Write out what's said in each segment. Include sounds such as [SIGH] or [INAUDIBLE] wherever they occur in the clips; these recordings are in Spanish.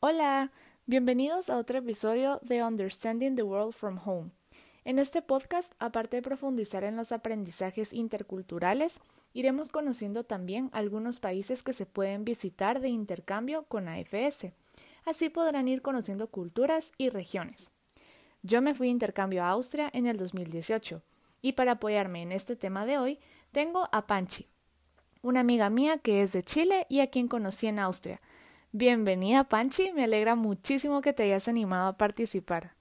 Hola, bienvenidos a otro episodio de Understanding the World from Home. En este podcast, aparte de profundizar en los aprendizajes interculturales, iremos conociendo también algunos países que se pueden visitar de intercambio con AFS. Así podrán ir conociendo culturas y regiones. Yo me fui de intercambio a Austria en el 2018 y para apoyarme en este tema de hoy tengo a Panchi, una amiga mía que es de Chile y a quien conocí en Austria. Bienvenida Panchi, me alegra muchísimo que te hayas animado a participar.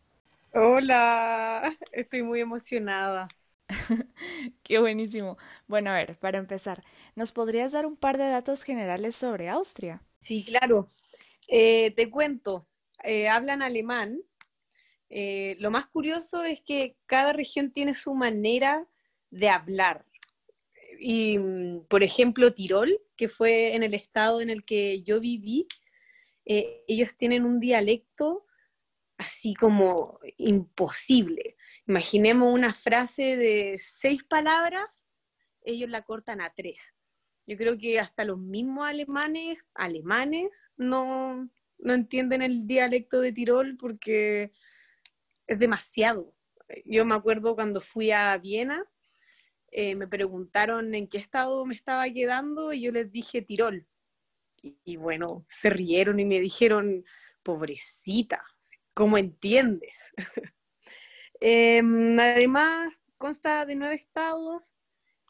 Hola, [LAUGHS] estoy muy emocionada. [LAUGHS] Qué buenísimo. Bueno, a ver, para empezar, ¿nos podrías dar un par de datos generales sobre Austria? Sí, claro. Eh, te cuento, eh, hablan alemán. Eh, lo más curioso es que cada región tiene su manera de hablar. Y, mm, por ejemplo, Tirol, que fue en el estado en el que yo viví, ellos tienen un dialecto así como imposible. Imaginemos una frase de seis palabras, ellos la cortan a tres. Yo creo que hasta los mismos alemanes, alemanes, no, no entienden el dialecto de Tirol porque es demasiado. Yo me acuerdo cuando fui a Viena, eh, me preguntaron en qué estado me estaba quedando y yo les dije Tirol. Y, y bueno, se rieron y me dijeron, pobrecita, ¿Cómo entiendes? [LAUGHS] Em, además, consta de nueve estados.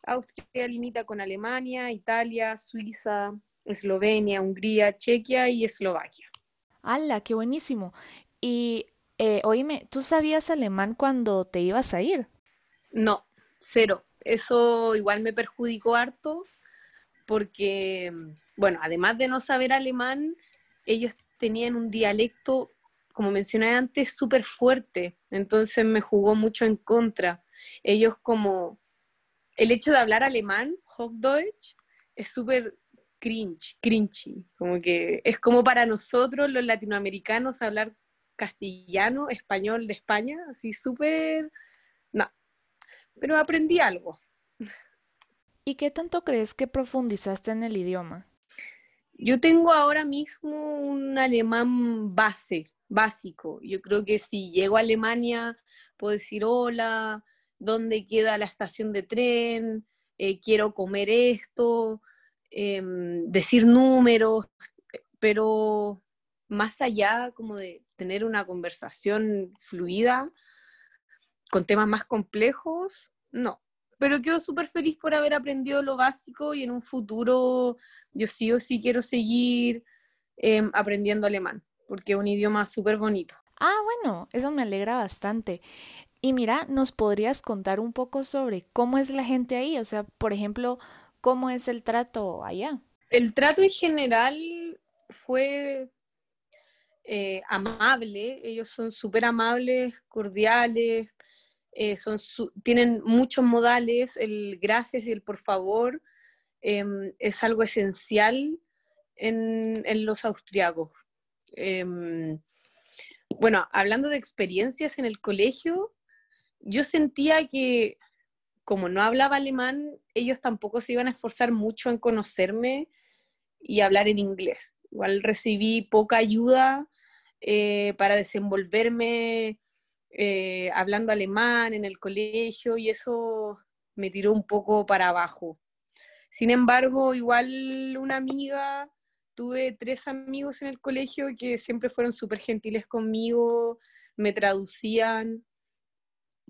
Austria limita con Alemania, Italia, Suiza, Eslovenia, Hungría, Chequia y Eslovaquia. ¡Hala, qué buenísimo! Y, eh, oíme, ¿tú sabías alemán cuando te ibas a ir? No, cero. Eso igual me perjudicó harto porque, bueno, además de no saber alemán, ellos tenían un dialecto como mencioné antes, súper fuerte, entonces me jugó mucho en contra. Ellos como, el hecho de hablar alemán, Hochdeutsch, es súper cringe, cringy, como que es como para nosotros los latinoamericanos hablar castellano, español de España, así súper, pero aprendí algo. ¿Y qué tanto crees que profundizaste en el idioma? Yo tengo ahora mismo un alemán base, básico. Yo creo que si llego a Alemania, puedo decir hola, dónde queda la estación de tren, eh, quiero comer esto, em, decir números, pero más allá como de tener una conversación fluida con temas más complejos, no. Pero quedo súper feliz por haber aprendido lo básico y en un futuro yo sí o sí quiero seguir em, aprendiendo alemán porque es un idioma súper bonito. Ah, bueno, eso me alegra bastante. Y mira, ¿nos podrías contar un poco sobre cómo es la gente ahí? O sea, por ejemplo, ¿cómo es el trato allá? El trato en general fue eh, amable, ellos son súper amables, cordiales, eh, tienen muchos modales, el gracias y el por favor em, es algo esencial en, en los austriacos. Em, bueno, hablando de experiencias en el colegio, yo sentía que como no hablaba alemán, ellos tampoco se iban a esforzar mucho en conocerme y hablar en inglés. Igual recibí poca ayuda eh, para desenvolverme eh, hablando alemán en el colegio y eso me tiró un poco para abajo. Sin embargo, igual una amiga tuve tres amigos en el colegio que siempre fueron súper gentiles conmigo, me traducían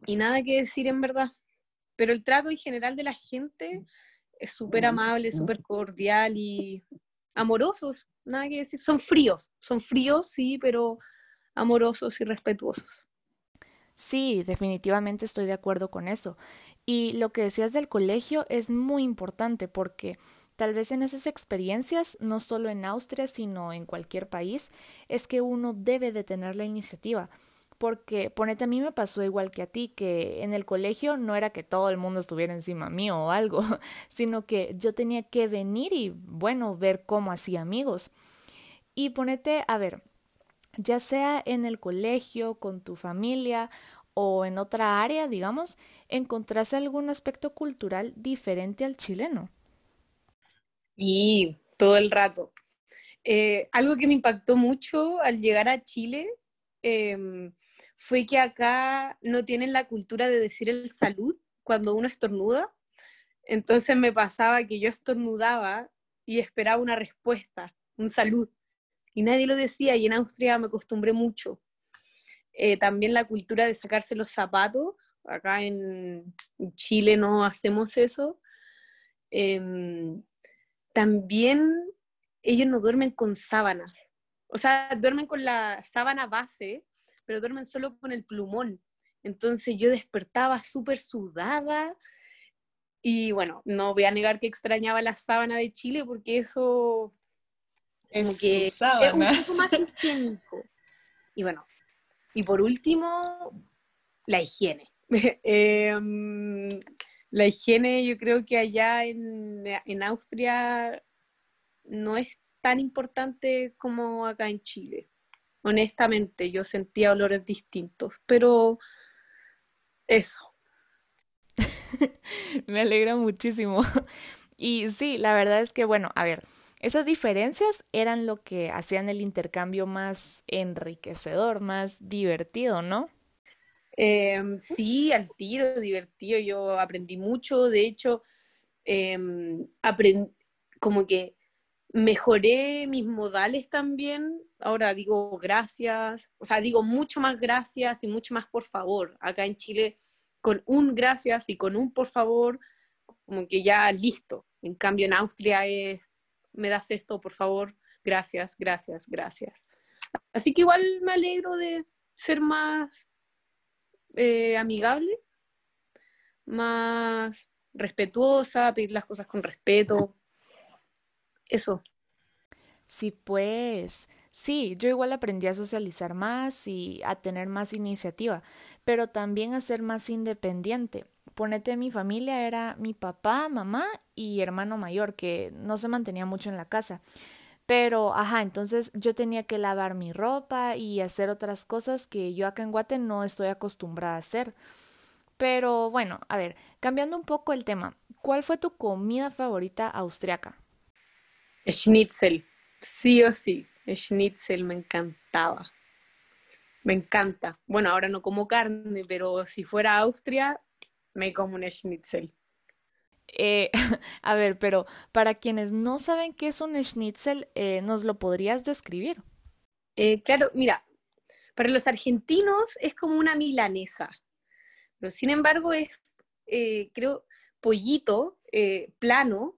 y nada que decir en verdad. Pero el trato en general de la gente es súper amable, súper cordial y amorosos, nada que decir. Son fríos, son fríos, sí, pero amorosos y respetuosos. Sí, definitivamente estoy de acuerdo con eso. Y lo que decías del colegio es muy importante porque Tal vez en esas experiencias, no solo en Austria, sino en cualquier país, es que uno debe de tener la iniciativa. Porque, ponete, a mí me pasó igual que a ti, que en el colegio no era que todo el mundo estuviera encima mío o algo, [LAUGHS] sino que yo tenía que venir y, bueno, ver cómo hacía amigos. Y ponete, a ver, ya sea en el colegio, con tu familia o en otra área, digamos, encontrás algún aspecto cultural diferente al chileno. Y todo el rato. Eh, algo que me impactó mucho al llegar a Chile em, fue que acá no tienen la cultura de decir el salud cuando uno estornuda. Entonces me pasaba que yo estornudaba y esperaba una respuesta, un salud. Y nadie lo decía y en Austria me acostumbré mucho. Eh, también la cultura de sacarse los zapatos. Acá en Chile no hacemos eso. Em, también ellos no duermen con sábanas. O sea, duermen con la sábana base, pero duermen solo con el plumón. Entonces yo despertaba súper sudada y bueno, no voy a negar que extrañaba la sábana de Chile porque eso es que sábana. es un poco más higiénico. Y bueno, y por último, la higiene. [LAUGHS] Em, la higiene yo creo que allá en, en Austria no es tan importante como acá en Chile. Honestamente, yo sentía olores distintos, pero eso. [LAUGHS] Me alegra muchísimo. [LAUGHS] Y sí, la verdad es que, bueno, a ver, esas diferencias eran lo que hacían el intercambio más enriquecedor, más divertido, ¿no? Em, sí, al tiro, divertido. Yo aprendí mucho. De hecho, eh, como que mejoré mis modales también. Ahora digo gracias, o sea, digo mucho más gracias y mucho más por favor. Acá en Chile, con un gracias y con un por favor, como que ya listo. En cambio, en Austria es, me das esto, por favor, gracias, gracias, gracias. Así que igual me alegro de ser más eh, amigable, más respetuosa, pedir las cosas con respeto eso. Sí, pues, sí, yo igual aprendí a socializar más y a tener más iniciativa, pero también a ser más independiente. Ponete, mi familia era mi papá, mamá y hermano mayor, que no se mantenía mucho en la casa. Pero, ajá, entonces yo tenía que lavar mi ropa y hacer otras cosas que yo acá en Guate no estoy acostumbrada a hacer. Pero bueno, a ver, cambiando un poco el tema, ¿cuál fue tu comida favorita austriaca? Schnitzel, sí o sí, schnitzel me encantaba. Me encanta. Bueno, ahora no como carne, pero si fuera Austria, me como un schnitzel. Eh, [LAUGHS] a ver, pero para quienes no saben qué es un schnitzel, eh, ¿nos lo podrías describir? Eh, claro, mira, para los argentinos es como una milanesa, pero sin embargo es, creo, pollito plano,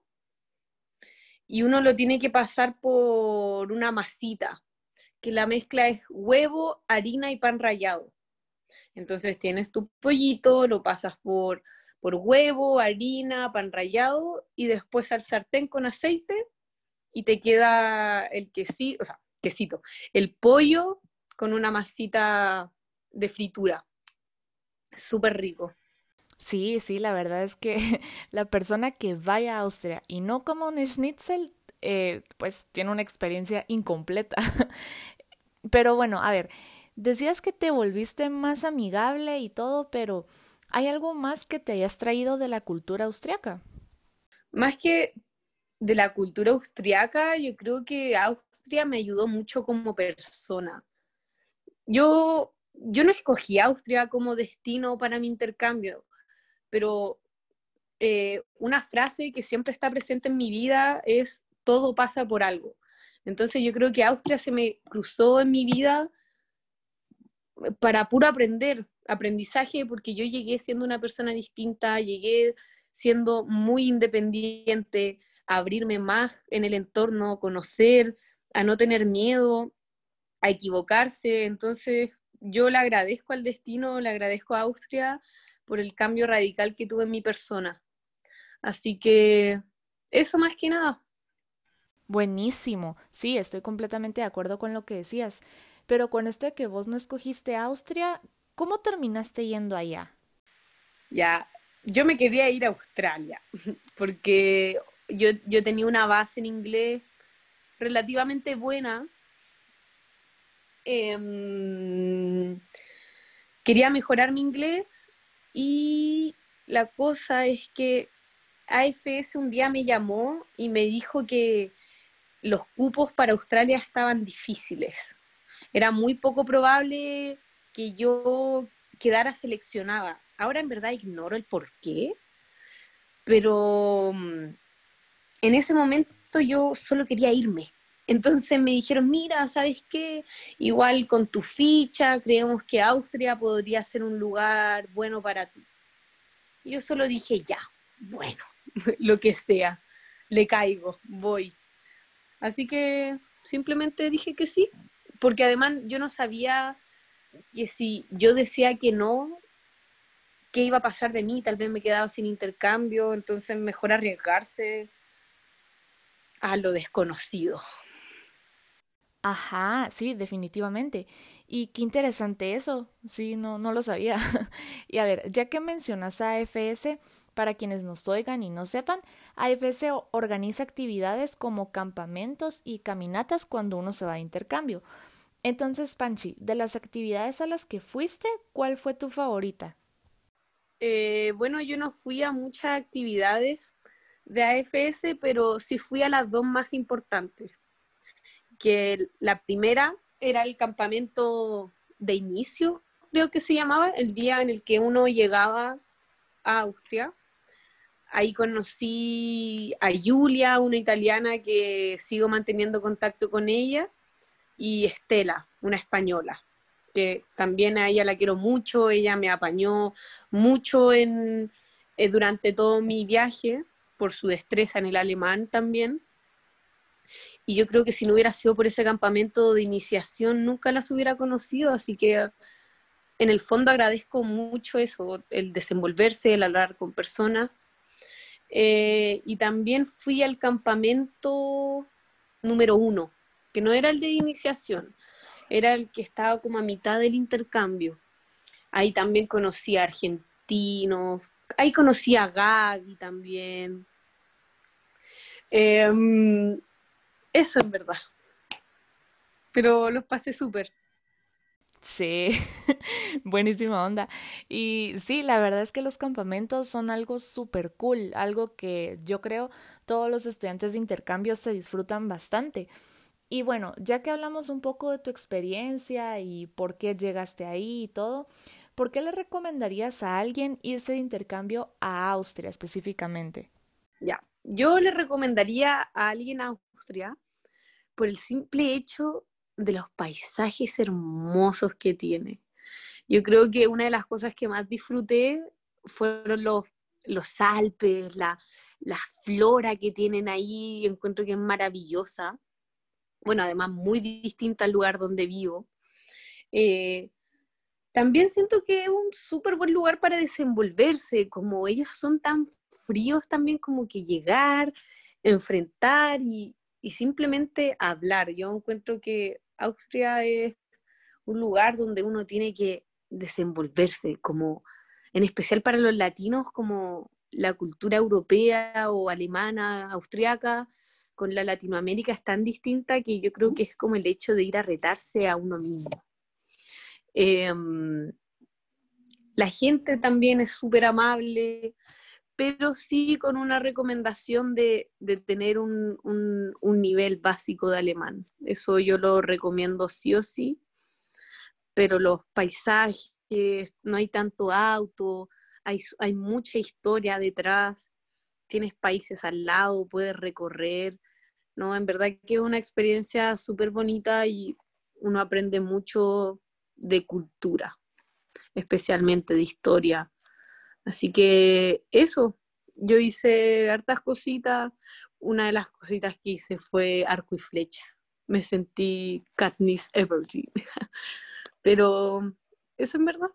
y uno lo tiene que pasar por una masita, que la mezcla es huevo, harina y pan rallado. Entonces tienes tu pollito, lo pasas por, por huevo, harina, pan rallado y después al sartén con aceite y te queda el quesito, o sea, quesito, el pollo con una masita de fritura. Súper rico. Sí, sí, la verdad es que [LAUGHS] la persona que vaya a Austria y no coma un schnitzel, eh, pues tiene una experiencia incompleta. [LAUGHS] Pero bueno, a ver, decías que te volviste más amigable y todo, pero ¿hay algo más que te hayas traído de la cultura austriaca? Más que de la cultura austriaca, yo creo que Austria me ayudó mucho como persona. Yo, yo no escogí Austria como destino para mi intercambio pero eh, una frase que siempre está presente en mi vida es todo pasa por algo. Entonces yo creo que Austria se me cruzó en mi vida para puro aprender, aprendizaje, porque yo llegué siendo una persona distinta, llegué siendo muy independiente, a abrirme más en el entorno, conocer, a no tener miedo, a equivocarse. Entonces yo le agradezco al destino, le agradezco a Austria por el cambio radical que tuve en mi persona. Así que eso más que nada. Buenísimo. Sí, estoy completamente de acuerdo con lo que decías. Pero con esto de que vos no escogiste Austria, ¿cómo terminaste yendo allá? Ya, yo me quería ir a Australia, [LAUGHS] porque yo, yo tenía una base en inglés relativamente buena. Em, quería mejorar mi inglés y la cosa es que AFS un día me llamó y me dijo que los cupos para Australia estaban difíciles. Era muy poco probable que yo quedara seleccionada. Ahora en verdad ignoro el por qué, pero mm, en ese momento yo solo quería irme. Entonces me dijeron, mira, ¿sabes qué? Igual con tu ficha creemos que Austria podría ser un lugar bueno para ti. Yo solo dije, ya, bueno, [LAUGHS] lo que sea, le caigo, voy. Así que simplemente dije que sí, porque además yo no sabía que si yo decía que no, qué iba a pasar de mí, tal vez me quedaba sin intercambio, entonces mejor arriesgarse a lo desconocido. Ajá, sí, definitivamente. Y qué interesante eso. Sí, no, no lo sabía. [LAUGHS] y a ver, ya que mencionas a AFS, para quienes nos oigan y no sepan, AFS organiza actividades como campamentos y caminatas cuando uno se va a intercambio. Entonces, Panchi, de las actividades a las que fuiste, ¿cuál fue tu favorita? Eh, bueno, yo no fui a muchas actividades de AFS, pero sí fui a las dos más importantes que la primera era el campamento de inicio, creo que se llamaba, el día en el que uno llegaba a Austria. Ahí conocí a Julia, una italiana que sigo manteniendo contacto con ella, y Estela, una española, que también a ella la quiero mucho, ella me apañó mucho en, eh, durante todo mi viaje por su destreza en el alemán también. Y yo creo que si no hubiera sido por ese campamento de iniciación, nunca las hubiera conocido. Así que en el fondo agradezco mucho eso, el desenvolverse, el hablar con personas. Eh, y también fui al campamento número uno, que no era el de iniciación, era el que estaba como a mitad del intercambio. Ahí también conocí a argentinos, ahí conocí a Gaby también. Eh, eso en verdad. Pero los pasé súper. Sí, [LAUGHS] buenísima onda. Y sí, la verdad es que los campamentos son algo súper cool, algo que yo creo todos los estudiantes de intercambio se disfrutan bastante. Y bueno, ya que hablamos un poco de tu experiencia y por qué llegaste ahí y todo, ¿por qué le recomendarías a alguien irse de intercambio a Austria específicamente? Ya, yo le recomendaría a alguien a Austria por el simple hecho de los paisajes hermosos que tiene. Yo creo que una de las cosas que más disfruté fueron los, los Alpes, la, la flora que tienen ahí, encuentro que es maravillosa. Bueno, además muy distinta al lugar donde vivo. Eh, también siento que es un súper buen lugar para desenvolverse, como ellos son tan fríos también como que llegar, enfrentar y, y simplemente hablar. Yo encuentro que Austria es un lugar donde uno tiene que desenvolverse, como en especial para los latinos, como la cultura europea o alemana, austriaca, con la Latinoamérica es tan distinta que yo creo que es como el hecho de ir a retarse a uno mismo. Em, la gente también es súper amable, pero sí con una recomendación de, tener un, nivel básico de alemán. Eso yo lo recomiendo sí o sí, pero los paisajes, no hay tanto auto, hay, hay mucha historia detrás, tienes países al lado, puedes recorrer, ¿no? En verdad que es una experiencia súper bonita y uno aprende mucho de cultura, especialmente de historia Así que eso, yo hice hartas cositas. Una de las cositas que hice fue arco y flecha. Me sentí Katniss Everdeen. [LAUGHS] Pero eso en verdad.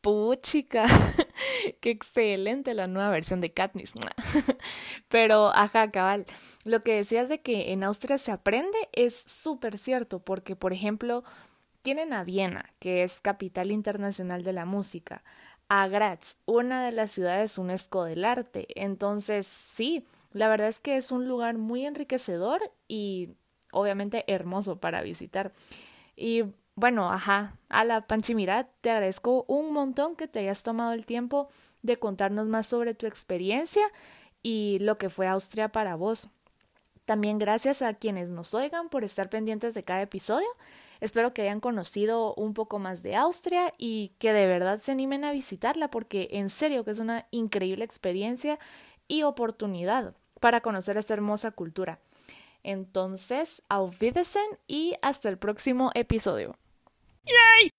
Puchica, [LAUGHS] qué excelente la nueva versión de Katniss. [LAUGHS] Pero, ajá, cabal, lo que decías de que en Austria se aprende es súper cierto, porque, por ejemplo, tienen a Viena, que es capital internacional de la música, a Graz, una de las ciudades UNESCO del arte. Entonces, sí, la verdad es que es un lugar muy enriquecedor y obviamente hermoso para visitar. Y bueno, ajá, a la Panchimirat, te agradezco un montón que te hayas tomado el tiempo de contarnos más sobre tu experiencia y lo que fue Austria para vos. También gracias a quienes nos oigan por estar pendientes de cada episodio. Espero que hayan conocido un poco más de Austria y que de verdad se animen a visitarla porque en serio que es una increíble experiencia y oportunidad para conocer esta hermosa cultura. Entonces, auf Wiedersehen y hasta el próximo episodio. ¡Yay!